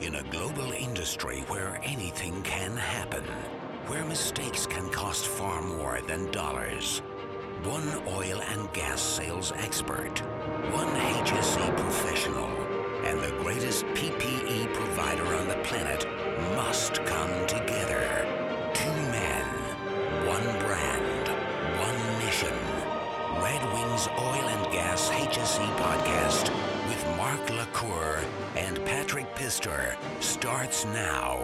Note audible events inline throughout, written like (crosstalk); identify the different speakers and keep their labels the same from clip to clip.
Speaker 1: In a global industry where anything can happen, where mistakes can cost far more than dollars, one oil and gas sales expert, one HSE professional, and the greatest PPE provider on the planet must come together. Pister starts now.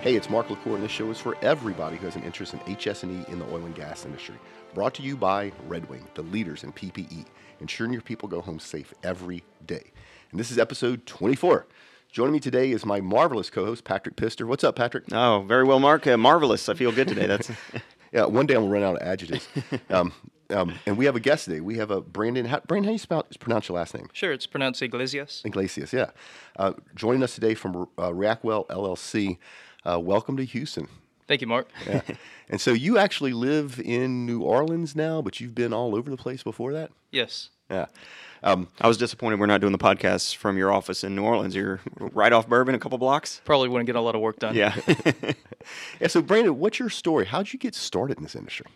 Speaker 2: Hey, it's Mark LaCour, and this show is for everybody who has an interest in HS&E in the oil and gas industry. Brought to you by Red Wing, the leaders in PPE, ensuring your people go home safe every day. And this is episode 24. Joining me today is my marvelous co-host, Patrick Pistor. What's up, Patrick?
Speaker 3: Oh, very well, Mark. Uh, marvelous. I feel good today. That's (laughs)
Speaker 2: Yeah, one day I'm gonna run out of adjectives. (laughs) um, um, and we have a guest today. We have a Brandon. How, Brandon, how do you spell, pronounce your last name?
Speaker 4: Sure, it's pronounced Iglesias.
Speaker 2: Iglesias, yeah. Uh, joining us today from uh, Reactwell LLC. Uh, welcome to Houston.
Speaker 4: Thank you, Mark.
Speaker 2: Yeah. (laughs) and so you actually live in New Orleans now, but you've been all over the place before that.
Speaker 4: Yes.
Speaker 2: Yeah.
Speaker 3: I was disappointed we're not doing the podcast from your office in New Orleans. You're right off Bourbon, a couple blocks.
Speaker 4: Probably wouldn't get a lot of work done.
Speaker 3: Yeah. (laughs)
Speaker 2: Yeah. So Brandon, what's your story? How'd you get started in this industry?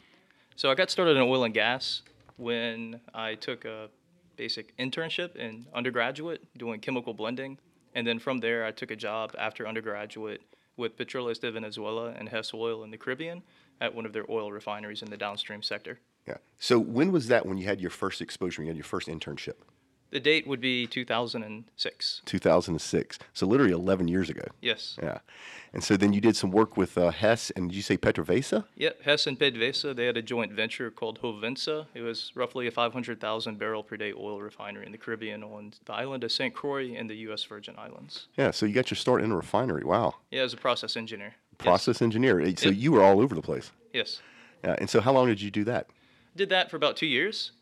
Speaker 4: So I got started in oil and gas when I took a basic internship in undergraduate doing chemical blending. And then from there, I took a job after undergraduate with Petróleos de Venezuela and Hess Oil in the Caribbean at one of their oil refineries in the downstream sector.
Speaker 2: Yeah. So when was that when you had your first exposure? When you had your first internship?
Speaker 4: The date would be 2006.
Speaker 2: 2006. So literally 11 years ago.
Speaker 4: Yes.
Speaker 2: Yeah. And so then you did some work with uh, Hess, and did you say Petrovesa?
Speaker 4: Yep, Hess and PDVSA, they had a joint venture called Hovensa. It was roughly a 500,000 barrel per day oil refinery in the Caribbean on the island of St. Croix in the U.S. Virgin Islands.
Speaker 2: Yeah. So you got your start in a refinery. Wow.
Speaker 4: Yeah, as a process engineer. Yes.
Speaker 2: Process engineer. So
Speaker 4: Yep.
Speaker 2: you were all over the place.
Speaker 4: Yes.
Speaker 2: Yeah. And so how long did you do that?
Speaker 4: Did that for about two years.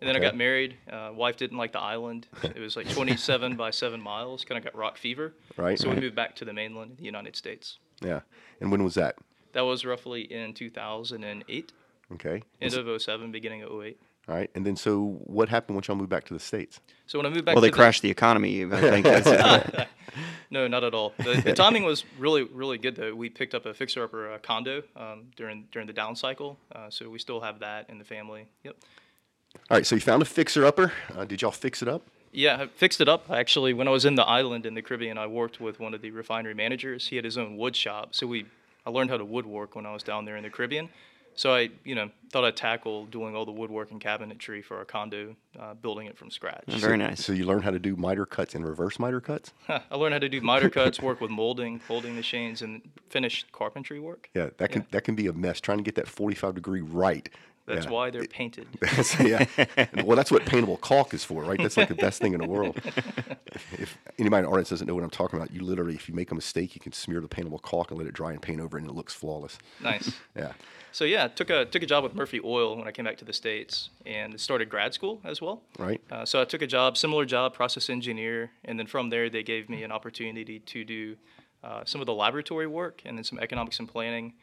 Speaker 4: And then
Speaker 2: Okay.
Speaker 4: I got married. Uh, wife didn't like the island. (laughs) It was like 27 by 7 miles. Kind of got rock fever.
Speaker 2: Right,
Speaker 4: So
Speaker 2: right.
Speaker 4: we moved back to the mainland, the United States.
Speaker 2: Yeah. And when was that?
Speaker 4: That was roughly in 2008,
Speaker 2: Okay.
Speaker 4: end of 07, beginning of 08.
Speaker 2: All right. And then so what happened once y'all moved back to the States?
Speaker 4: So when I moved back
Speaker 3: well, they
Speaker 4: the-
Speaker 3: crashed the economy. I think that's, (laughs) (laughs)
Speaker 4: No, not at all. The, the timing was really, really good though. We picked up a fixer-upper uh, condo um, during during the down cycle, uh, so we still have that in the family. Yep.
Speaker 2: All right. So you found a fixer upper. Uh, did y'all fix it up?
Speaker 4: Yeah, I fixed it up. Actually, when I was in the island in the Caribbean, I worked with one of the refinery managers. He had his own wood shop, so we I learned how to woodwork when I was down there in the Caribbean. So I, you know, thought I'd tackle doing all the woodwork and cabinetry for our condo, uh, building it from scratch.
Speaker 3: very nice.
Speaker 2: So you learned how to do miter cuts and reverse miter cuts? (laughs)
Speaker 4: I learned how to do miter cuts, work with molding, folding machines, and finish carpentry work.
Speaker 2: Yeah, that can that can be a mess trying to get that 45 degree right.
Speaker 4: That's
Speaker 2: yeah.
Speaker 4: why they're painted. (laughs)
Speaker 2: Yeah. well, that's what paintable caulk is for, right? That's like the best thing in the world. (laughs) If, anybody in the audience doesn't know what I'm talking about, you literally, if you make a mistake, you can smear the paintable caulk and let it dry and paint over it, and it looks flawless.
Speaker 4: nice. (laughs)
Speaker 2: Yeah.
Speaker 4: So yeah, took a took a job with Murphy Oil when I came back to the states, and started grad school as well.
Speaker 2: Right.
Speaker 4: Uh, so I took a job, similar job, process engineer, and then from there they gave me an opportunity to do uh, some of the laboratory work and then some economics and planning.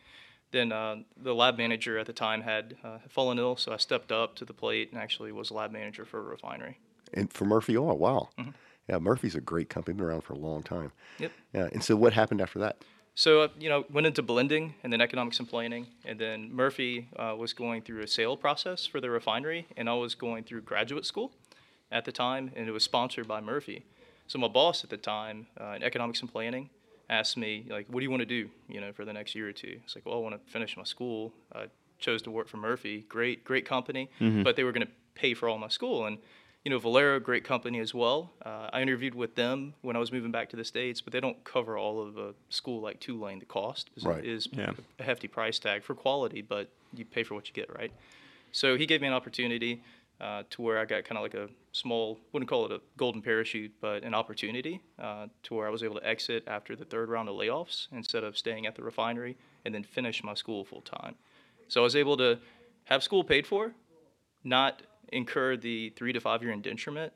Speaker 4: Then uh, the lab manager at the time had uh, fallen ill, so I stepped up to the plate and actually was lab manager for a refinery.
Speaker 2: And for Murphy Oil, wow.
Speaker 4: Mm-hmm.
Speaker 2: Yeah, Murphy's a great company, been around for a long time.
Speaker 4: Yep.
Speaker 2: Yeah. And so what happened after that?
Speaker 4: So uh, you know, went into blending and then economics and planning, and then Murphy uh, was going through a sale process for the refinery, and I was going through graduate school at the time, and it was sponsored by Murphy. So my boss at the time uh, in economics and planning asked me like, "What do you want to do? You know, for the next year or two? It's like, well, I want to finish my school. I chose to work for Murphy, great, great company, but they were going to pay for all my school and you know, Valero, great company as well. Uh, I interviewed with them when I was moving back to the States, but they don't cover all of a school like Tulane, the cost. 'cause
Speaker 2: Right.
Speaker 4: Is
Speaker 3: Yeah.
Speaker 4: a hefty price tag for quality, but you pay for what you get, right? So he gave me an opportunity uh, to where I got kind of like a small, wouldn't call it a golden parachute, but an opportunity uh, to where I was able to exit after the third round of layoffs instead of staying at the refinery and then finish my school full time. So I was able to have school paid for, not incur the three to five year indenturement.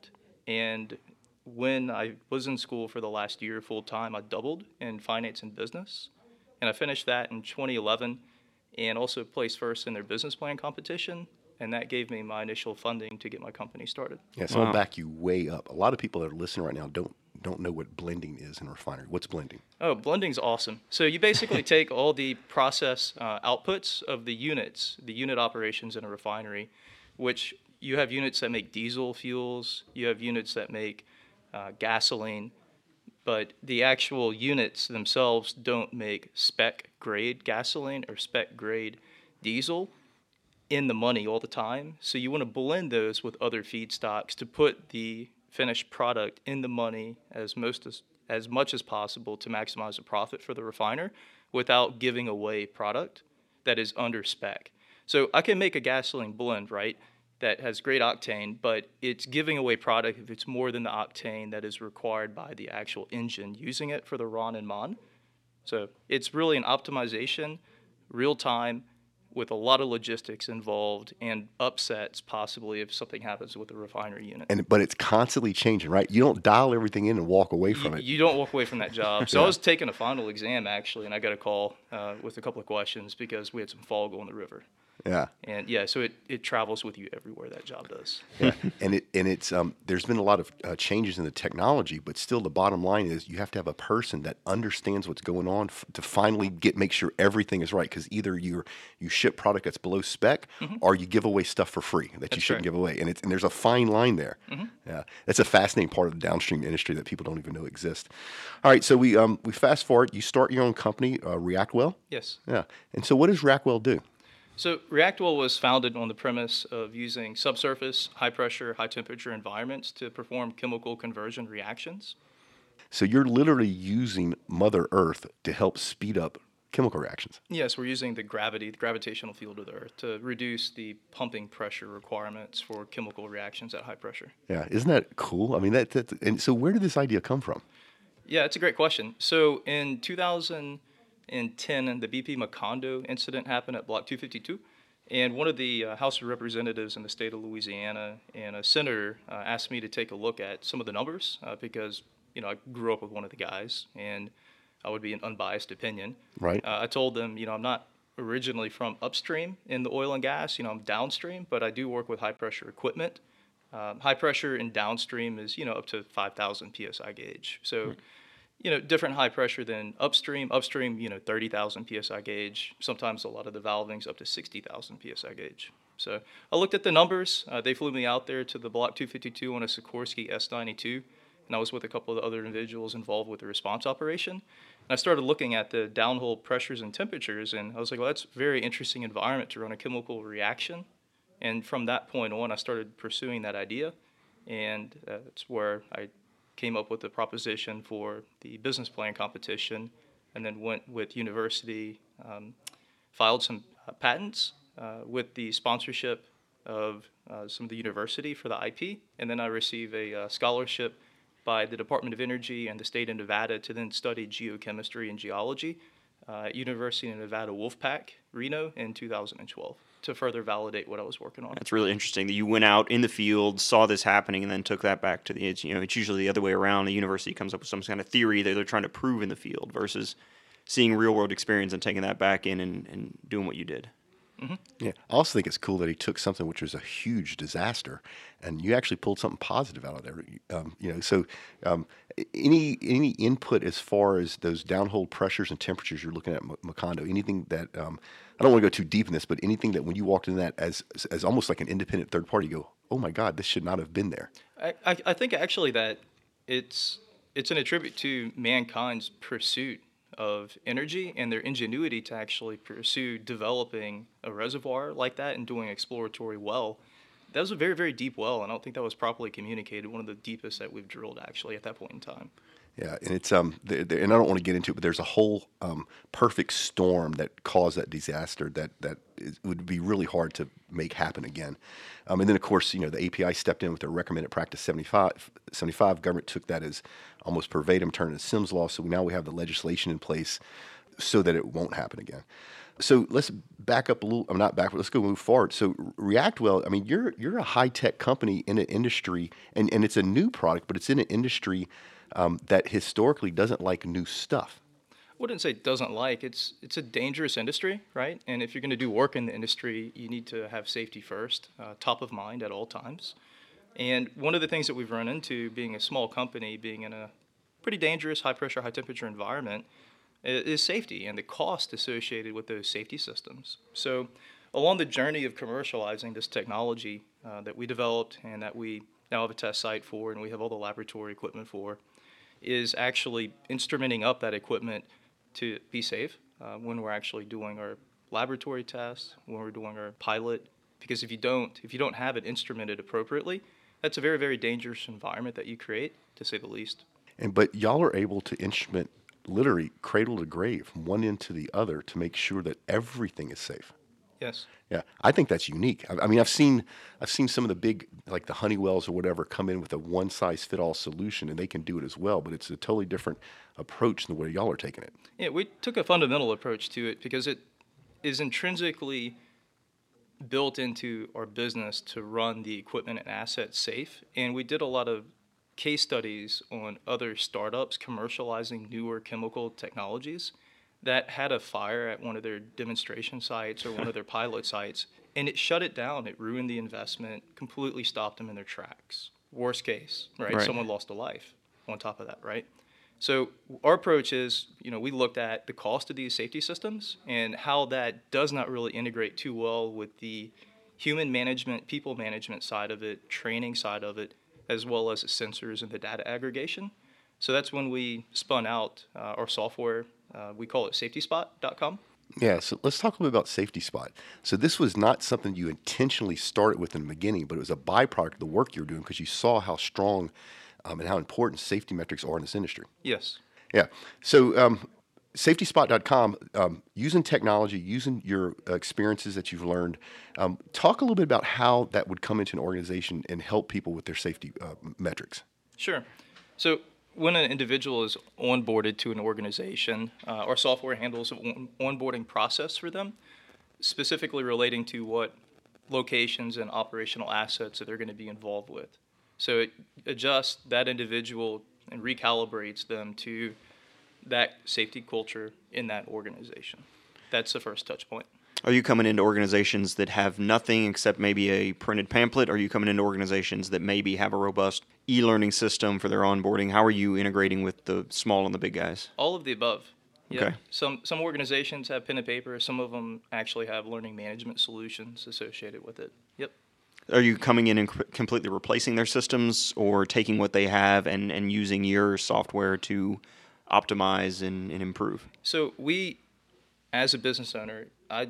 Speaker 4: And when I was in school for the last year full time, I doubled in finance and business. And I finished that in 2011 and also placed first in their business plan competition. And that gave me my initial funding to get my company started.
Speaker 2: Yeah, so I'll
Speaker 3: Wow.
Speaker 2: back you way up. A lot of people that are listening right now don't don't know what blending is in a refinery. What's blending?
Speaker 4: Oh, blending's awesome. So you basically (laughs) take all the process uh, outputs of the units, the unit operations in a refinery, which you have units that make diesel fuels, you have units that make uh, gasoline, but the actual units themselves don't make spec grade gasoline or spec grade diesel in the money all the time. So you want to blend those with other feedstocks to put the finished product in the money as most as, as much as possible to maximize the profit for the refiner without giving away product that is under spec. So I can make a gasoline blend, right? That has great octane, but it's giving away product if it's more than the octane that is required by the actual engine using it for the RON and MON. So it's really an optimization, real time, with a lot of logistics involved and upsets possibly if something happens with the refinery unit.
Speaker 2: And but it's constantly changing, right? You don't dial everything in and walk away from
Speaker 4: you,
Speaker 2: it.
Speaker 4: You don't walk away from that job. So (laughs) I was taking a final exam actually, and I got a call uh, with a couple of questions because we had some fog on the river.
Speaker 2: Yeah.
Speaker 4: And yeah, so it, it travels with you everywhere that job does.
Speaker 2: yeah. and it and it's um, there's been a lot of uh, changes in the technology, but still the bottom line is you have to have a person that understands what's going on f- to finally get make sure everything is right. Because either you you ship product that's below spec, or you give away stuff for free that you
Speaker 4: Mm-hmm.
Speaker 2: Shouldn't
Speaker 4: right. Mm-hmm.
Speaker 2: give away, and it's and there's a fine line there. Yeah, that's a fascinating part of the downstream industry that people don't even know exists. All right, so we um, we fast forward. You start your own company, uh, Reactwell.
Speaker 4: Yes.
Speaker 2: Yeah, and so what does Reactwell do?
Speaker 4: So Reactwell was founded on the premise of using subsurface, high pressure, high temperature environments to perform chemical conversion reactions.
Speaker 2: So you're literally using Mother Earth to help speed up chemical reactions.
Speaker 4: Yes, we're using the gravity, the gravitational field of the Earth, to reduce the pumping pressure requirements for chemical reactions at high pressure.
Speaker 2: Yeah, isn't that cool? I mean, that, that and so where did this idea come from?
Speaker 4: Yeah, it's a great question. So in 2010, the BP Macondo incident happened at Block 252. And one of the uh, House of Representatives in the state of Louisiana and a senator uh, asked me to take a look at some of the numbers uh, because, you know, I grew up with one of the guys and I would be an unbiased opinion.
Speaker 2: Right.
Speaker 4: Uh, I told them, you know, I'm not originally from upstream in the oil and gas, you know, I'm downstream, but I do work with high pressure equipment. Um, high pressure in downstream is, you know, up to 5,000 psi gauge. So, you know, different high pressure than upstream. Upstream, you know, 30,000 psi gauge. Sometimes a lot of the valving's up to 60,000 psi gauge. So I looked at the numbers. Uh, they flew me out there to the Block 252 on a Sikorsky S92, and I was with a couple of the other individuals involved with the response operation. And I started looking at the downhole pressures and temperatures, and I was like, well, that's a very interesting environment to run a chemical reaction. And from that point on, I started pursuing that idea, and uh, that's where I came up with the proposition for the business plan competition, and then went with university, um, filed some uh, patents uh, with the sponsorship of uh, some of the university for the IP, and then I received a uh, scholarship by the Department of Energy and the state of Nevada to then study geochemistry and geology uh, at University of Nevada Wolfpack, Reno, in 2012 to further validate what I was working on.
Speaker 3: That's really interesting that you went out in the field, saw this happening, and then took that back to the. It's, you know, it's usually the other way around. The university comes up with some kind of theory that they're trying to prove in the field versus seeing real world experience and taking that back in and, and doing what you did.
Speaker 2: Yeah, I also think it's cool that he took something which was a huge disaster, and you actually pulled something positive out of there. Um, you know, so um, any any input as far as those downhole pressures and temperatures you're looking at Macondo, anything that um, I don't want to go too deep in this, but anything that when you walked in that as as almost like an independent third party, you go, oh my God, this should not have been there.
Speaker 4: I, I, I think actually that it's it's an attribute to mankind's pursuit of energy and their ingenuity to actually pursue developing a reservoir like that and doing exploratory well. That was a very very deep well, and I don't think that was properly communicated. One of the deepest that we've drilled actually at that point in time.
Speaker 2: Yeah, and it's um, and I don't want to get into it, but there's a whole um, perfect storm that caused that disaster that that is, would be really hard to make happen again. Um, and then of course, you know, the API stepped in with their recommended practice 75. 75 government took that as almost verbatim, turned into SEMS law. So now we have the legislation in place so that it won't happen again. So let's back up a little. I'm not back, let's go move forward. So Reactwell, I mean, you're you're a high tech company in an industry, and, and it's a new product, but it's in an industry um, that historically doesn't like new stuff.
Speaker 4: I wouldn't say doesn't like it's it's a dangerous industry right and if you're going to do work in the industry you need to have safety first uh, top of mind at all times and one of the things that we've run into being a small company being in a pretty dangerous high pressure, high temperature environment is safety and the cost associated with those safety systems. So, along the journey of commercializing this technology uh, that we developed and that we now have a test site for and we have all the laboratory equipment for, is actually instrumenting up that equipment to be safe uh, when we're actually doing our laboratory tests, when we're doing our pilot. Because if you don't, if you don't have it instrumented appropriately, that's a very, very dangerous environment that you create, to say the least.
Speaker 2: And but y'all are able to instrument literally cradle to grave, from one end to the other, to make sure that everything is safe.
Speaker 4: Yes.
Speaker 2: Yeah, I think that's unique. I, I mean, I've seen I've seen some of the big like the Honeywells or whatever come in with a one size fit all solution, and they can do it as well. But it's a totally different approach than the way y'all are taking it.
Speaker 4: Yeah, we took a fundamental approach to it because it is intrinsically built into our business to run the equipment and assets safe, and we did a lot of case studies on other startups commercializing newer chemical technologies that had a fire at one of their demonstration sites or one of their (laughs) pilot sites, and it shut it down. It ruined the investment, completely stopped them in their tracks. Worst case, right? right? Someone lost a life on top of that, right? So our approach is, you know, we looked at the cost of these safety systems and how that does not really integrate too well with the human management, people management side of it, training side of it, as well as the sensors and the data aggregation. So that's when we spun out uh, our software. Uh, we call it SafetySpot.com.
Speaker 2: Yeah, so let's talk a little bit about Safety Spot. So this was not something you intentionally started with in the beginning, but it was a byproduct of the work you were doing because you saw how strong um, and how important safety metrics are in this industry.
Speaker 4: Yes.
Speaker 2: Yeah. So um, safetyspot.com, um, using technology, using your experiences that you've learned, um, talk a little bit about how that would come into an organization and help people with their safety uh, metrics.
Speaker 4: Sure. So when an individual is onboarded to an organization, uh, our software handles an onboarding process for them, specifically relating to what locations and operational assets that they're going to be involved with. So it adjusts that individual and recalibrates them to that safety culture in that organization. That's the first touch point.
Speaker 3: Are you coming into organizations that have nothing except maybe a printed pamphlet? Are you coming into organizations that maybe have a robust e learning system for their onboarding? How are you integrating with the small and the big guys?
Speaker 4: All of the above. Yeah. Okay. Some some organizations have pen and paper. Some of them actually have learning management solutions associated with it. Yep.
Speaker 3: Are you coming in and completely replacing their systems, or taking what they have and, and using your software to optimize and, and improve?
Speaker 4: So we, as a business owner, I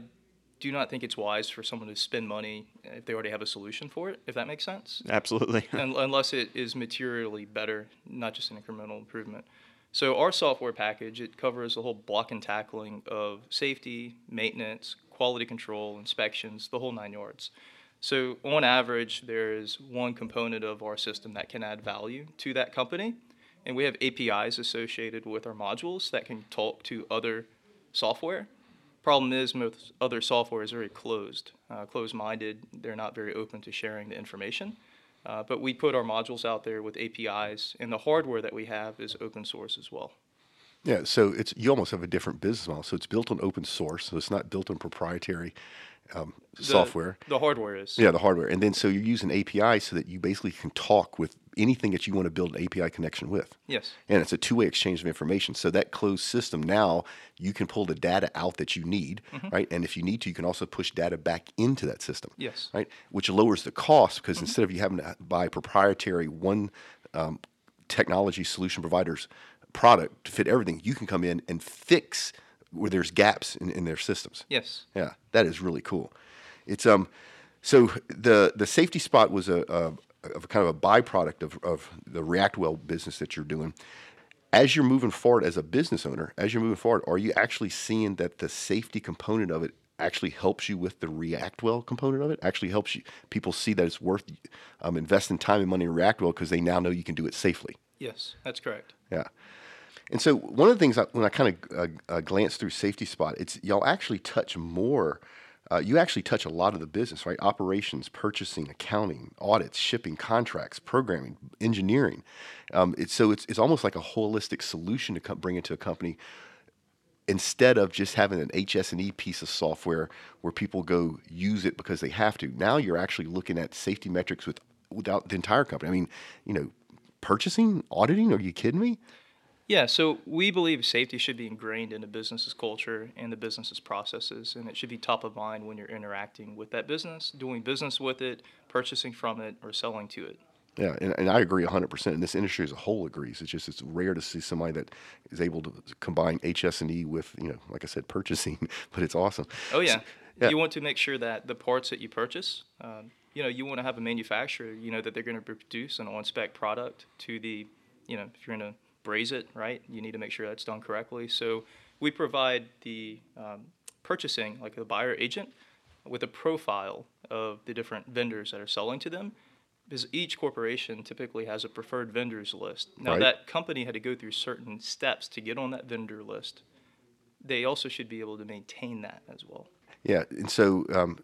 Speaker 4: do not think it's wise for someone to spend money if they already have a solution for it, if that makes sense.
Speaker 3: Absolutely. (laughs)
Speaker 4: unless it is materially better, not just an incremental improvement. So our software package, it covers the whole block and tackling of safety, maintenance, quality control, inspections, the whole nine yards. So on average, there is one component of our system that can add value to that company and we have APIs associated with our modules that can talk to other software. Problem is, most other software is very closed, uh, closed-minded. They're not very open to sharing the information. Uh, but we put our modules out there with APIs, and the hardware that we have is open source as well.
Speaker 2: Yeah, so it's you almost have a different business model. So it's built on open source, so it's not built on proprietary um, the, software.
Speaker 4: The hardware is.
Speaker 2: Yeah, the hardware, and then so you're using API so that you basically can talk with anything that you want to build an API connection with.
Speaker 4: Yes.
Speaker 2: And it's a two-way exchange of information. So that closed system now you can pull the data out that you need, mm-hmm. right? And if you need to, you can also push data back into that system.
Speaker 4: Yes.
Speaker 2: Right, which lowers the cost because mm-hmm. instead of you having to buy proprietary one um, technology solution providers product to fit everything, you can come in and fix where there's gaps in, in their systems.
Speaker 4: Yes.
Speaker 2: Yeah, that is really cool. It's um, so the the safety spot was a, a, a kind of a byproduct of, of the Reactwell business that you're doing. As you're moving forward as a business owner, as you're moving forward, are you actually seeing that the safety component of it actually helps you with the Reactwell component of it? Actually helps you people see that it's worth um, investing time and money in Reactwell because they now know you can do it safely.
Speaker 4: Yes, that's correct.
Speaker 2: Yeah. And so one of the things I, when I kind of uh, uh, glance through Safety Spot, it's y'all actually touch more. Uh, you actually touch a lot of the business, right? Operations, purchasing, accounting, audits, shipping, contracts, programming, engineering. Um, it's, so it's, it's almost like a holistic solution to come, bring into a company instead of just having an HS&E piece of software where people go use it because they have to. Now you're actually looking at safety metrics with without the entire company. I mean, you know, purchasing, auditing. Are you kidding me?
Speaker 4: Yeah, so we believe safety should be ingrained in the business's culture and the business's processes, and it should be top of mind when you're interacting with that business, doing business with it, purchasing from it, or selling to it.
Speaker 2: Yeah, and, and I agree 100%. And this industry as a whole agrees. It's just it's rare to see somebody that is able to combine HS&E with, you know, like I said, purchasing, (laughs) but it's awesome.
Speaker 4: Oh, yeah.
Speaker 2: So- yeah.
Speaker 4: You want to make sure that the parts that you purchase, um, you know, you want to have a manufacturer, you know, that they're going to produce an on-spec product to the, you know, if you're in to braze it, right, you need to make sure that's done correctly. So we provide the um, purchasing, like the buyer agent, with a profile of the different vendors that are selling to them. Because each corporation typically has a preferred vendors list. Now,
Speaker 2: Right.
Speaker 4: that company had to go through certain steps to get on that vendor list. They also should be able to maintain that as well.
Speaker 2: Yeah, and so um,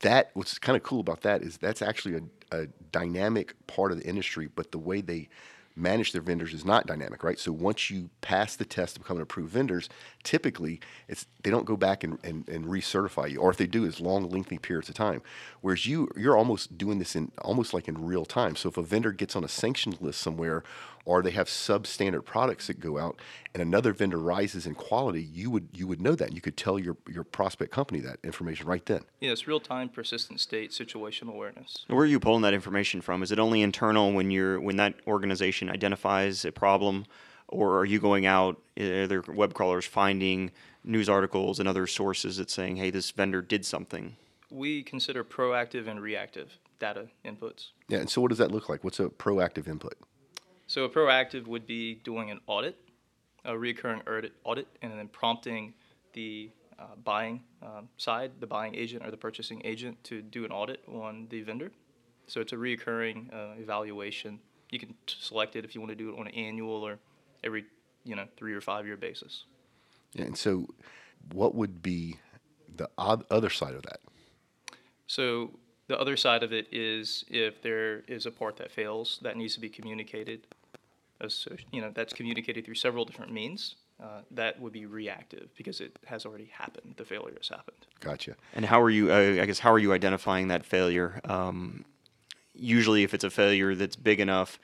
Speaker 2: that what's kind of cool about that is that's actually a, a dynamic part of the industry, but the way they manage their vendors is not dynamic, right? So once you pass the test to become an approved vendors, typically it's they don't go back and, and, and recertify you, or if they do, it's long, lengthy periods of time. Whereas you you're almost doing this in almost like in real time. So if a vendor gets on a sanctioned list somewhere, or they have substandard products that go out, and another vendor rises in quality, you would you would know that. and You could tell your your prospect company that information right then.
Speaker 4: Yes, real-time persistent state situational awareness.
Speaker 3: Where are you pulling that information from? Is it only internal when you're when that organization identifies a problem, or are you going out? Eh, are there web crawlers finding news articles and other sources that saying, "Hey, this vendor did something"?
Speaker 4: We consider proactive and reactive data inputs.
Speaker 2: Yeah, and so what does that look like? What's a proactive input?
Speaker 4: So a proactive would be doing an audit, a recurring audit, and then prompting the uh, buying um, side, the buying agent or the purchasing agent, to do an audit on the vendor. So it's a recurring uh, evaluation. You can select it if you want to do it on an annual or every, you know, three or five year basis.
Speaker 2: Yeah, and so what would be the other side of that?
Speaker 4: So the other side of it is if there is a part that fails, that needs to be communicated. As you know, that's communicated through several different means. Uh, that would be reactive because it has already happened. The failure has happened.
Speaker 2: Gotcha.
Speaker 3: And how are you? Uh, I guess how are you identifying that failure? Um, usually, if it's a failure that's big enough,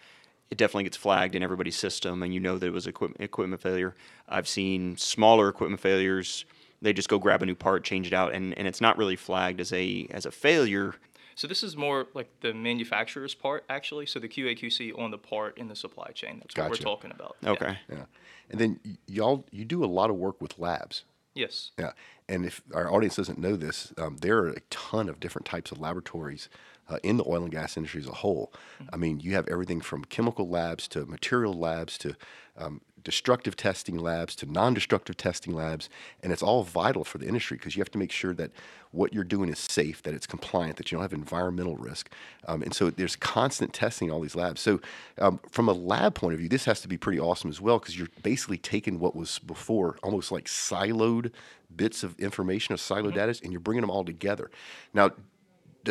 Speaker 3: it definitely gets flagged in everybody's system, and you know that it was equipment equipment failure. I've seen smaller equipment failures. They just go grab a new part, change it out, and, and it's not really flagged as a as a failure.
Speaker 4: So this is more like the manufacturer's part, actually. So the QA/QC on the part in the supply chain. That's what we're talking about.
Speaker 3: Okay.
Speaker 2: Yeah, and then y- y'all you do a lot of work with labs.
Speaker 4: Yes.
Speaker 2: Yeah, and if our audience doesn't know this, um, there are a ton of different types of laboratories uh, in the oil and gas industry as a whole. I mean, you have everything from chemical labs to material labs to um, destructive testing labs to non-destructive testing labs, and it's all vital for the industry because you have to make sure that what you're doing is safe, that it's compliant, that you don't have environmental risk, um, and so there's constant testing in all these labs. So, um, from a lab point of view, this has to be pretty awesome as well because you're basically taking what was before almost like siloed bits of information, of siloed data, and you're bringing them all together. Now,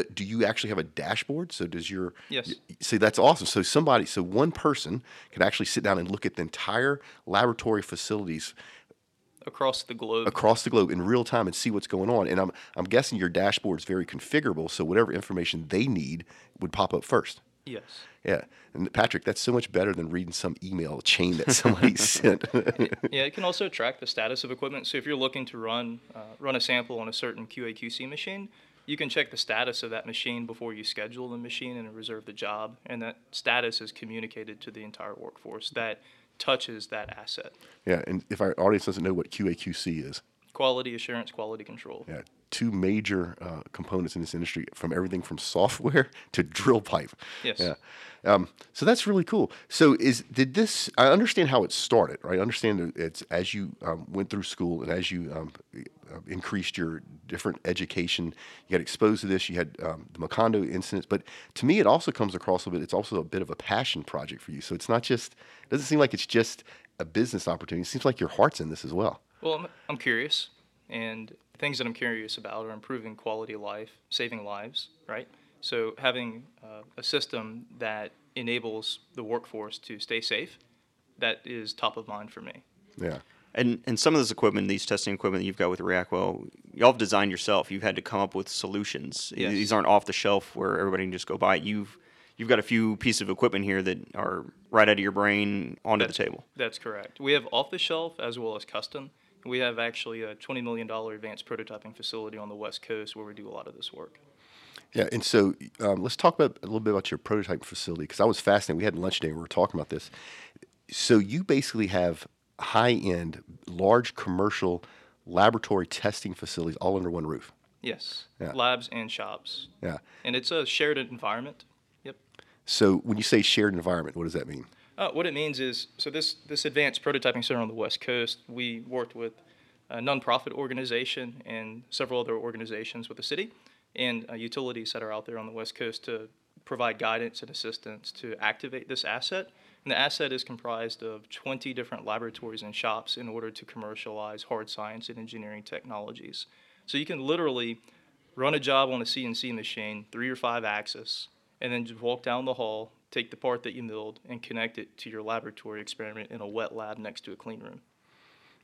Speaker 2: do you actually have a dashboard? So does your
Speaker 4: Yes.
Speaker 2: See, that's awesome. So somebody, so one person can actually sit down and look at the entire laboratory facilities
Speaker 4: Across the globe.
Speaker 2: across the globe in real time and see what's going on. And I'm I'm guessing your dashboard is very configurable, so whatever information they need would pop up first.
Speaker 4: yes.
Speaker 2: Yeah, and Patrick, that's so much better than reading some email chain that somebody (laughs) sent. (laughs)
Speaker 4: Yeah, it can also track the status of equipment. So if you're looking to run uh, run a sample on a certain QA/QC machine, you can check the status of that machine before you schedule the machine and reserve the job, and that status is communicated to the entire workforce that touches that asset.
Speaker 2: yeah, and if our audience doesn't know what QAQC is,
Speaker 4: Quality assurance, quality control.
Speaker 2: Yeah, two major uh, components in this industry, from everything from software (laughs) to drill pipe.
Speaker 4: Yes.
Speaker 2: Yeah. Um, so that's really cool. So is did this? I understand how it started, right? I understand that it's as you um, went through school and as you um, uh, increased your different education, you got exposed to this. You had um, the Macondo incidents, but to me, it also comes across a bit. It's also a bit of a passion project for you. So it's not just. It doesn't seem like it's just a business opportunity. It seems like your heart's in this as well.
Speaker 4: Well, I'm, I'm curious, and things that I'm curious about are improving quality of life, saving lives, right? So having uh, a system that enables the workforce to stay safe, that is top of mind for me.
Speaker 2: Yeah.
Speaker 3: And and some of this equipment, these testing equipment that you've got with Reactwell, y'all have designed yourself. You've had to come up with solutions.
Speaker 4: Yes.
Speaker 3: These aren't off the shelf where everybody can just go buy it. You've you've got a few pieces of equipment here that are right out of your brain onto
Speaker 4: That's-
Speaker 3: the table.
Speaker 4: That's correct. We have off the shelf as well as custom. We have actually a $20 million advanced prototyping facility on the West Coast where we do a lot of this work.
Speaker 2: Yeah, and so um, let's talk about a little bit about your prototype facility because I was fascinated. We had lunch today. and We were talking about this. So you basically have high-end, large commercial laboratory testing facilities all under one roof.
Speaker 4: Yes,
Speaker 2: Yeah.
Speaker 4: labs and shops.
Speaker 2: Yeah.
Speaker 4: And it's a shared environment. Yep.
Speaker 2: So when you say shared environment, what does that mean?
Speaker 4: Uh, what it means is, so this this advanced prototyping center on the West Coast, we worked with a nonprofit organization and several other organizations with the city and uh, utilities that are out there on the West Coast to provide guidance and assistance to activate this asset. And the asset is comprised of 20 different laboratories and shops in order to commercialize hard science and engineering technologies. So you can literally run a job on a CNC machine, three or five axis, and then just walk down the hall, take the part that you milled, and connect it to your laboratory experiment in a wet lab next to a clean room.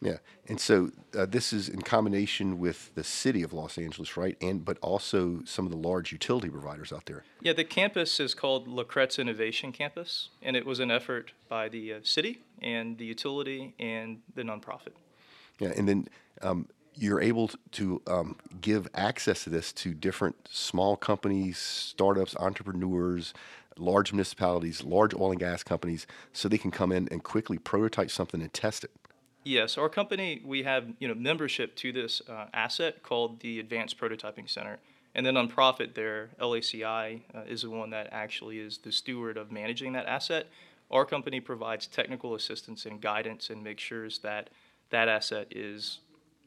Speaker 2: Yeah, and so uh, this is in combination with the city of Los Angeles, right? And but also some of the large utility providers out there.
Speaker 4: Yeah, the campus is called La Kretz Innovation Campus, and it was an effort by the uh, city and the utility and the nonprofit.
Speaker 2: Yeah, and then um, you're able to um, give access to this to different small companies, startups, entrepreneurs, large municipalities, large oil and gas companies, so they can come in and quickly prototype something and test it.
Speaker 4: Yes, our company we have you know membership to this uh, asset called the Advanced Prototyping Center, and the nonprofit there, LACI, uh, is the one that actually is the steward of managing that asset. Our company provides technical assistance and guidance and makes sure that that asset is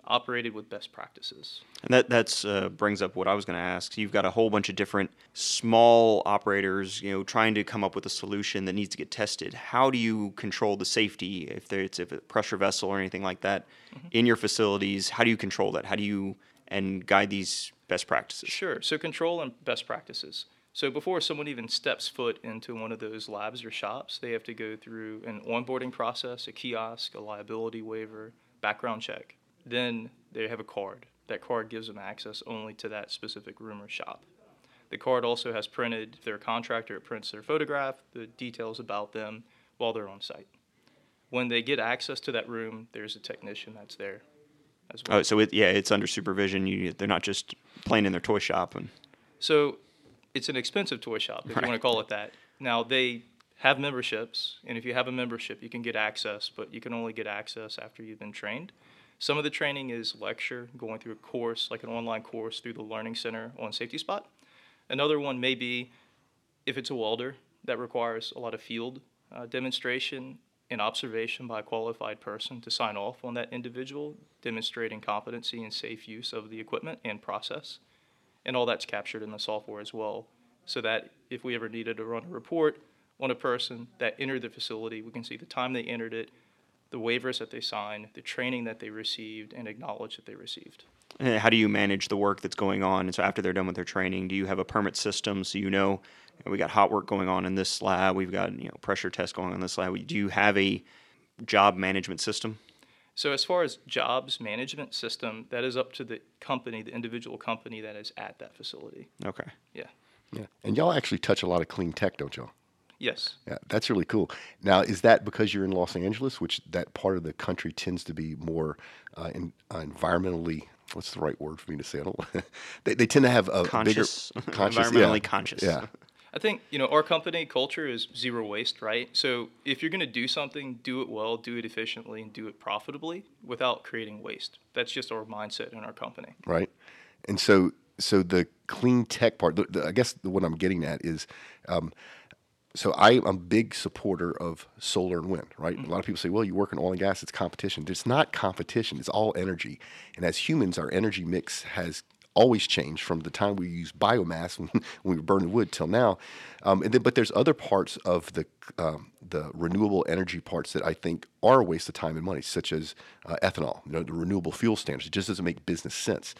Speaker 4: operated with best practices.
Speaker 3: And that that's uh, brings up what I was going to ask. You've got a whole bunch of different small operators, you know, trying to come up with a solution that needs to get tested. How do you control the safety if it's if a pressure vessel or anything like that in your facilities? How do you control that? How do you and guide these best practices?
Speaker 4: Sure. So control and best practices. So before someone even steps foot into one of those labs or shops, they have to go through an onboarding process, a kiosk, a liability waiver, background check. Then they have a card. That card gives them access only to that specific room or shop. The card also has printed, if they're a contractor, it prints their photograph, the details about them while they're on site. When they get access to that room, there's a technician that's there as well.
Speaker 3: Oh, so it, yeah, it's under supervision. You they're not just playing in their toy shop and
Speaker 4: So it's an expensive toy shop, if
Speaker 3: Right.
Speaker 4: you want to call it that. Now, they have memberships, and if you have a membership, you can get access, but you can only get access after you've been trained. Some of the training is lecture, going through a course, like an online course through the Learning Center on Safety Spot. Another one may be if it's a welder that requires a lot of field uh, demonstration and observation by a qualified person to sign off on that individual, demonstrating competency and safe use of the equipment and process and all that's captured in the software as well. So that if we ever needed to run a report on a person that entered the facility, we can see the time they entered it, the waivers that they signed, the training that they received, and acknowledge that they received.
Speaker 3: Uh, How do you manage the work that's going on? And so after they're done with their training, do you have a permit system so you know you know, we got hot work going on in this lab, we've got you know pressure tests going on in this lab. Do you have a job management system?
Speaker 4: So as far as jobs management system, that is up to the company, the individual company that is at that facility.
Speaker 3: Okay.
Speaker 4: Yeah.
Speaker 2: Yeah, and y'all actually touch a lot of clean tech, don't y'all?
Speaker 4: Yes.
Speaker 2: Yeah, that's really cool. Now, is that because you're in Los Angeles, which that part of the country tends to be more uh, in, uh, environmentally? What's the right word for me to say? I don't. (laughs) they, they tend to have a
Speaker 3: Conscious,
Speaker 2: bigger (laughs) (laughs) conscious,
Speaker 3: environmentally
Speaker 2: yeah,
Speaker 3: conscious.
Speaker 2: Yeah,
Speaker 4: I think you know our company culture is zero waste, right? So if you're going to do something, do it well, do it efficiently, and do it profitably without creating waste. That's just our mindset in our company.
Speaker 2: right. And so, so the clean tech part. The, the, I guess the, what I'm getting at is. Um, so I, I'm a big supporter of solar and wind, right? A lot of people say, well, you work in oil and gas, it's competition. It's not competition, it's all energy. And as humans, our energy mix has always changed from the time we used biomass (laughs) when, we were burning wood till now. Um, and then, but there's other parts of the um, the renewable energy parts that I think are a waste of time and money, such as uh, ethanol, you know, the renewable fuel standards. It just doesn't make business sense.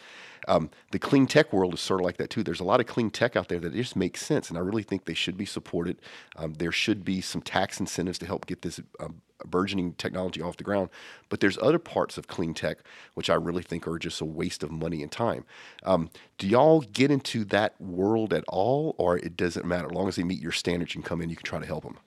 Speaker 2: Um, the clean tech world is sort of like that too. There's a lot of clean tech out there that just makes sense, and I really think they should be supported. Um, there should be some tax incentives to help get this um, burgeoning technology off the ground. But there's other parts of clean tech which I really think are just a waste of money and time. Um, do y'all get into that world at all, or it doesn't matter? As long as they meet your standards, you can come in, you can try to help them.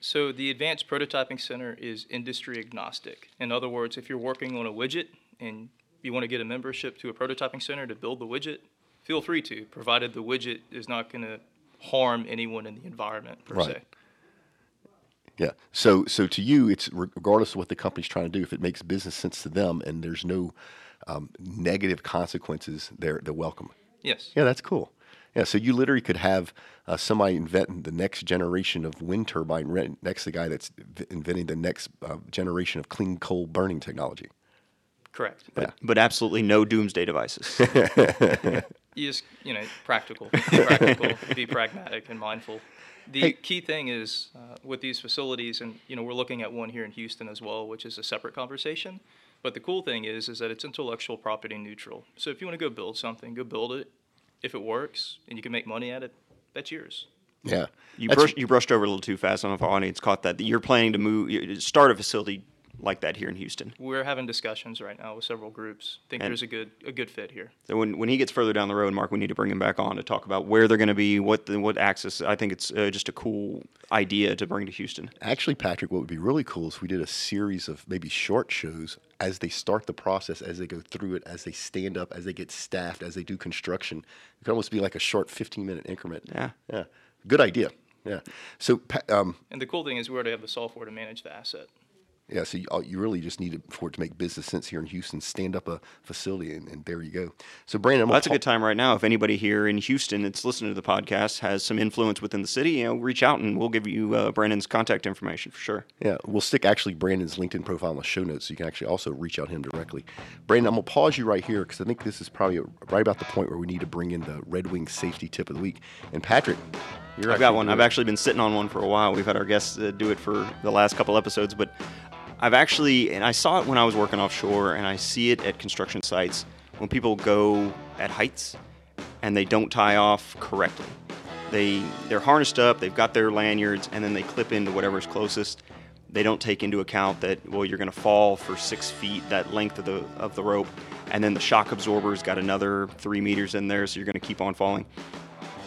Speaker 4: So the Advanced Prototyping Center is industry agnostic. In other words, if you're working on a widget and you want to get a membership to a prototyping center to build the widget, feel free to, provided the widget is not going to harm anyone in the environment per
Speaker 2: Right.
Speaker 4: se.
Speaker 2: Yeah. So so to you, it's regardless of what the company's trying to do, if it makes business sense to them and there's no um, negative consequences, they're they're welcome.
Speaker 4: Yes.
Speaker 2: Yeah, that's cool. Yeah, so you literally could have uh, somebody inventing the next generation of wind turbine right next to the guy that's v- inventing the next uh, generation of clean coal burning technology.
Speaker 4: Correct.
Speaker 2: Yeah.
Speaker 3: But absolutely no doomsday devices. (laughs)
Speaker 4: you just you know practical be practical be pragmatic and mindful the
Speaker 2: Hey.
Speaker 4: key thing is uh, with these facilities and you know we're looking at one here in houston as well which is a separate conversation but the cool thing is is that it's intellectual property neutral so if you want to go build something go build it if it works and you can make money at it that's yours
Speaker 2: Yeah.
Speaker 3: You,
Speaker 2: That's-
Speaker 3: brush, you brushed over a little too fast. I don't know if our audience caught that. that You're planning to move, start a facility like that here in Houston.
Speaker 4: we're having discussions right now with several groups think
Speaker 3: And-
Speaker 4: there's a good a good fit here
Speaker 3: So when, when he gets further down the road, Mark, we need to bring him back on to talk about where they're going to be, what the, what access. I think it's uh, just a cool idea to bring to Houston.
Speaker 2: Actually, Patrick, what would be really cool is we did a series of maybe short shows as they start the process, as they go through it, as they stand up, as they get staffed, as they do construction. It could almost be like a short 15 minute increment.
Speaker 3: Yeah.
Speaker 2: Yeah. Good idea. Yeah. So, um,
Speaker 4: and the cool thing is we already have the software to manage the asset
Speaker 2: yeah, so you, you really just need it for it to make business sense here in Houston. Stand up a facility, and, and there you go. So, Brandon,
Speaker 3: Well, that's a good time right now. If anybody here in Houston that's listening to the podcast has some influence within the city, you know, reach out and we'll give you uh, Brandon's contact information for sure.
Speaker 2: Yeah, we'll stick actually Brandon's LinkedIn profile in the show notes, so you can actually also reach out him directly. Brandon, I'm gonna pause you right here because I think this is probably right about the point where we need to bring in the Red Wing safety tip of the week. And Patrick, you're
Speaker 3: I've got one. I've actually been sitting on one for a while. We've had our guests uh, do it for the last couple episodes, but I've actually, and I saw it when I was working offshore, and I see it at construction sites when people go at heights and they don't tie off correctly. They they're harnessed up, they've got their lanyards, and then they clip into whatever's closest. They don't take into account that well, you're going to fall for six feet, that length of the of the rope, and then the shock absorber's got another three meters in there, so you're going to keep on falling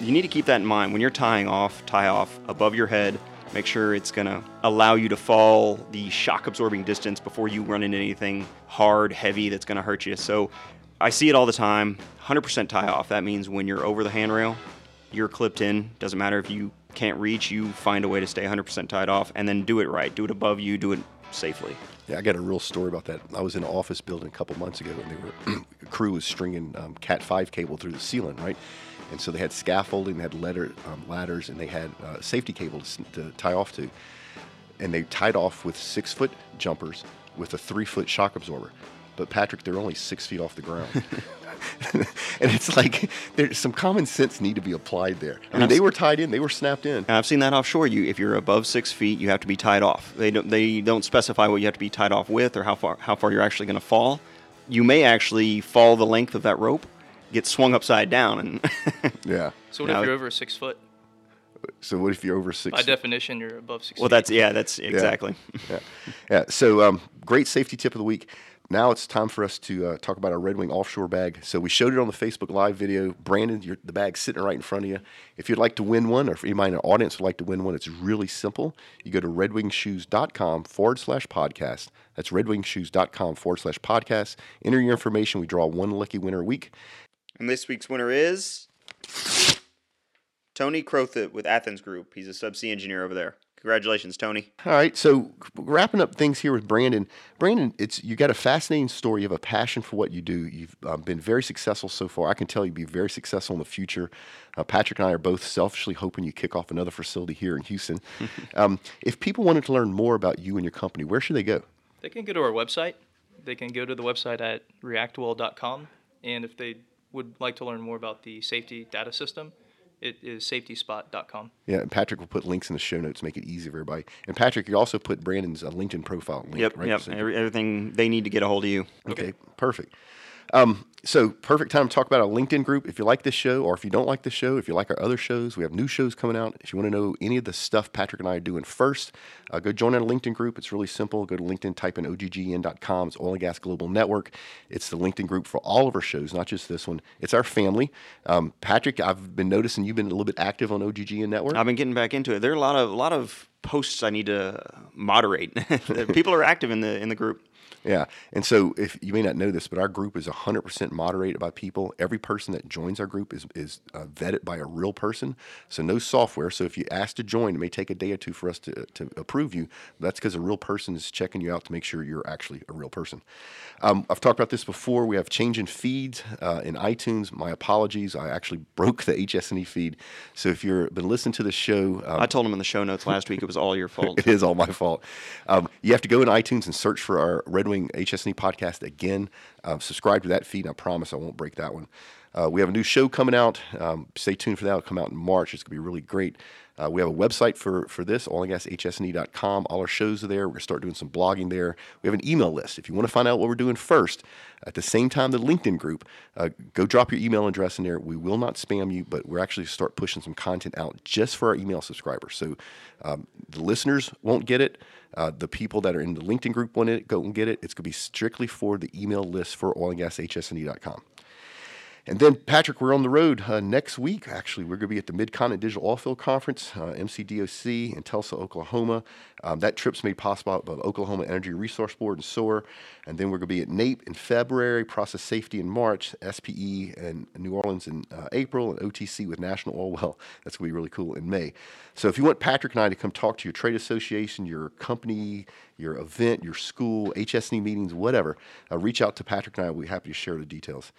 Speaker 3: you need to keep that in mind when you're tying off tie off above your head make sure it's going to allow you to fall the shock absorbing distance before you run into anything hard heavy that's going to hurt you. So i see it all the time 100% tie off. That means when you're over the handrail you're clipped in. Doesn't matter if you can't reach you find a way to stay 100% tied off and then do it right. Do it above you do it safely.
Speaker 2: Yeah, I got a real story about that. I was in an office building a couple months ago, and they were the (clears throat) crew was stringing um, Cat five cable through the ceiling, right? And so they had scaffolding, they had ladder, um, ladders, and they had uh, safety cables to, to tie off to. And they tied off with six foot jumpers with a three foot shock absorber. But Patrick, they're only six feet off the ground. (laughs) (laughs) and it's like there's some common sense need to be applied there. I mean, they were tied in, they were snapped in.
Speaker 3: I've seen that offshore. You, if you're above six feet, you have to be tied off. They don't, they don't specify what you have to be tied off with or how far, how far you're actually going to fall. You may actually fall the length of that rope, get swung upside down, and (laughs)
Speaker 2: Yeah.
Speaker 4: so what
Speaker 3: Now-
Speaker 4: if you're over six foot
Speaker 2: So what if you're over six?
Speaker 4: by definition you're above six
Speaker 3: well,
Speaker 4: feet.
Speaker 3: that's yeah, that's exactly.
Speaker 2: yeah. yeah. So, um, great safety tip of the week. Now it's time for us to uh, talk about our Red Wing offshore bag. So we showed it on the Facebook Live video. Brandon, your, the bag's sitting right in front of you. If you'd like to win one, or if anybody in the audience would like to win one, it's really simple. You go to redwingshoes.com forward slash podcast. That's redwingshoes.com forward slash podcast. Enter your information. We draw one lucky winner a week.
Speaker 3: And this week's winner is Tony Crowthet with Athens Group. He's a subsea engineer over there. Congratulations, Tony.
Speaker 2: All right, so wrapping up things here with Brandon. Brandon, it's you got a fascinating story. You have a passion for what you do. You've um, been very successful so far. I can tell you'll be very successful in the future. Uh, Patrick and I are both selfishly hoping you kick off another facility here in Houston. (laughs) um, if people wanted to learn more about you and your company, where should they go?
Speaker 4: They can go to our website. They can go to the website at reactwell.com. And if they would like to learn more about the safety data system, it is safetyspot.com.
Speaker 2: Yeah, and Patrick will put links in the show notes, make it easy for everybody. And Patrick, you also put Brandon's uh, LinkedIn profile link,
Speaker 3: Yep,
Speaker 2: right?
Speaker 3: yep.
Speaker 2: So-
Speaker 3: Every, everything they need to get a hold of you.
Speaker 2: Okay, perfect. Um, so perfect time to talk about our LinkedIn group. If you like this show, or if you don't like this show, if you like our other shows, we have new shows coming out. If you want to know any of the stuff Patrick and I are doing first, uh, go join our LinkedIn group. It's really simple. Go to LinkedIn, type in oggn.com. It's Oil and Gas Global Network. It's the LinkedIn group for all of our shows, not just this one. It's our family. Um, Patrick, I've been noticing you've been a little bit active on OGGN Network.
Speaker 3: I've been getting back into it. There are a lot of a lot of posts I need to moderate. (laughs) People are active in the in the group.
Speaker 2: Yeah. And so if you may not know this, but our group is 100% moderated by people. Every person that joins our group is, is uh, vetted by a real person. So no software. So if you ask to join, it may take a day or two for us to, to approve you. That's because a real person is checking you out to make sure you're actually a real person. Um, I've talked about this before. We have change in feeds uh, in iTunes. My apologies. I actually (laughs) broke the HSNE feed. So if you've been listening to this show, um,
Speaker 3: I told them in the show notes last week it was all your (laughs) fault.
Speaker 2: it is all my fault. Um, you have to go in iTunes and search for our Red Wing HSNE podcast again. Um, subscribe to that feed, and I promise I won't break that one. Uh, we have a new show coming out. Um, stay tuned for that. It'll come out in March. It's going to be really great. Uh, we have a website for, for this, oilandgashse.com. All our shows are there. We're going to start doing some blogging there. We have an email list. If you want to find out what we're doing first, at the same time, the LinkedIn group, uh, go drop your email address in there. We will not spam you, but we're actually start pushing some content out just for our email subscribers. So um, the listeners won't get it. Uh, the people that are in the LinkedIn group want it, go and get it. It's going to be strictly for the email list for oilandgashse.com. And then, Patrick, we're on the road uh, next week. Actually, we're going to be at the Mid-Continent Digital Oilfield Conference, uh, MCDOC, in Tulsa, Oklahoma. Um, that trip's made possible by the Oklahoma Energy Resource Board and SOAR. And then we're going to be at NAPE in February, Process Safety in March, SPE in New Orleans in uh, April, and OTC with National Oil Well. That's going to be really cool in May. So if you want Patrick and I to come talk to your trade association, your company, your event, your school, HSNE meetings, whatever, uh, reach out to Patrick and I. We'll be happy to share the details.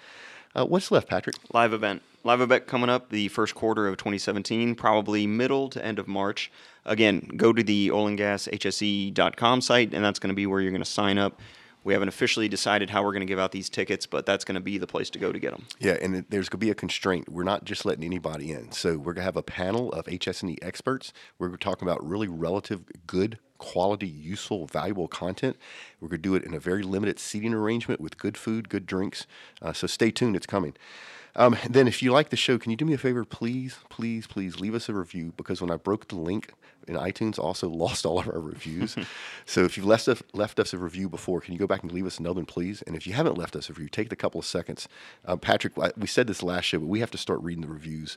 Speaker 2: Uh, what's left, Patrick?
Speaker 3: Live event. Live event coming up the first quarter of 2017, probably middle to end of March. Again, go to the oilandgashse.com site, and that's going to be where you're going to sign up. We haven't officially decided how we're going to give out these tickets, but that's going to be the place to go to get them.
Speaker 2: Yeah, and there's going to be a constraint. We're not just letting anybody in. So we're going to have a panel of HSNE experts. We're going to talk about really relative good quality, useful, valuable content. We're going to do it in a very limited seating arrangement with good food, good drinks. Uh, so stay tuned, it's coming. Um, then, if you like the show, can you do me a favor, please, please, please leave us a review because when I broke the link in iTunes, also (laughs) lost all of our reviews. (laughs) so if you've left us, left us a review before, can you go back and leave us another one, please? And if you haven't left us a review, take a couple of seconds. Uh, Patrick, we said this last show, but we have to start reading the reviews.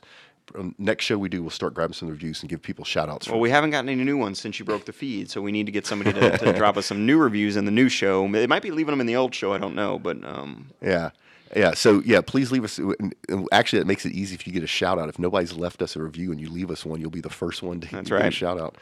Speaker 2: Um, next show we do, we'll start grabbing some reviews and give people shout outs.
Speaker 3: Well, we haven't gotten any new ones since you broke the feed, so we need to get somebody to, to (laughs) drop us some new reviews in the new show. They might be leaving them in the old show, I don't know, but um,
Speaker 2: Yeah. Yeah. So, yeah, please leave us. and- and Actually, that makes it easy if you get a shout out. If nobody's left us a review and you leave us one, you'll be the first one to
Speaker 3: That's
Speaker 2: get a shout out.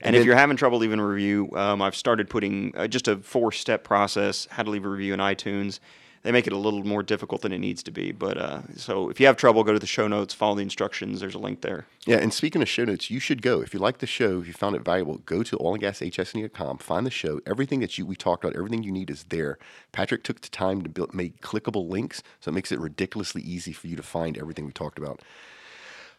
Speaker 3: And, if
Speaker 2: then-
Speaker 3: you're having trouble leaving a review, um, I've started putting uh, just a four step process how to leave a review in iTunes. They make it a little more difficult than it needs to be. But uh, so if you have trouble, go to the show notes, follow the instructions. There's a link there.
Speaker 2: Yeah, and speaking of show notes, you should go. If you like the show, if you found it valuable, go to oilandgashse.com, find the show. Everything that you we talked about, everything you need is there. Patrick took the time to build, make clickable links, so it makes it ridiculously easy for you to find everything we talked about.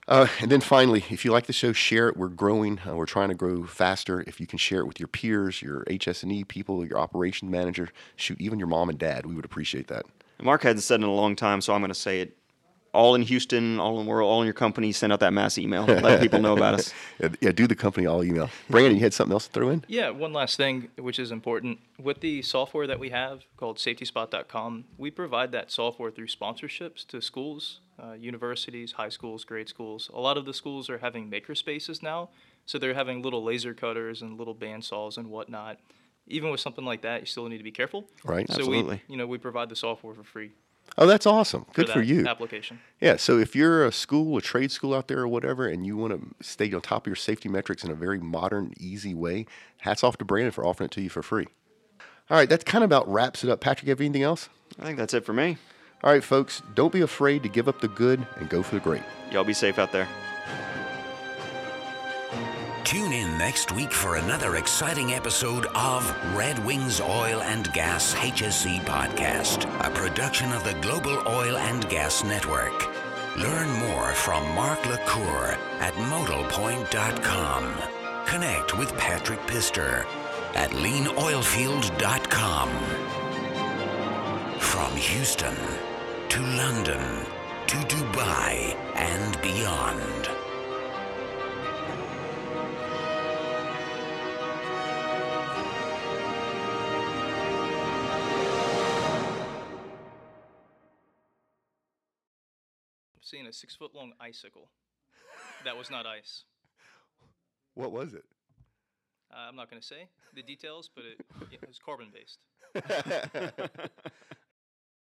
Speaker 2: Uh, and then finally, if you like the show, share it. We're growing. Uh, we're trying to grow faster. If you can share it with your peers, your HSNE people, your operation manager, shoot, even your mom and dad, we would appreciate that.
Speaker 3: Mark hadn't said it in a long time, so I'm going to say it. All in Houston, all in the world, all in your company, send out that mass email. Let people know about us. (laughs)
Speaker 2: Yeah, yeah, do the company all email. Brandon, you had something else to throw in?
Speaker 4: Yeah, one last thing, which is important. With the software that we have called safetyspot.com, we provide that software through sponsorships to schools, uh, universities, high schools, grade schools. A lot of the schools are having maker spaces now, so they're having little laser cutters and little bandsaws and whatnot. Even with something like that, you still need to be careful.
Speaker 2: Right,
Speaker 4: So
Speaker 3: absolutely.
Speaker 4: we, you know, we provide the software for free.
Speaker 2: Oh, that's awesome. Good
Speaker 4: for,
Speaker 2: for you.
Speaker 4: Application.
Speaker 2: Yeah, so if you're a school, a trade school out there or whatever, and you want to stay on top of your safety metrics in a very modern, easy way, hats off to Brandon for offering it to you for free. All right, that kind of about wraps it up. Patrick, you have anything else?
Speaker 3: I think that's it for me.
Speaker 2: All right, folks, don't be afraid to give up the good and go for the great.
Speaker 3: Y'all be safe out there.
Speaker 1: Tune in next week for another exciting episode of Red Wings Oil and Gas HSE Podcast, a production of the Global Oil and Gas Network. Learn more from Mark LaCour at modalpoint.com. Connect with Patrick Pistor at leanoilfield.com. From Houston to London to Dubai and beyond.
Speaker 4: Seeing a six foot long icicle. That was not ice.
Speaker 2: What was it?
Speaker 4: Uh, I'm not going to say the details, but it, it was carbon based. (laughs)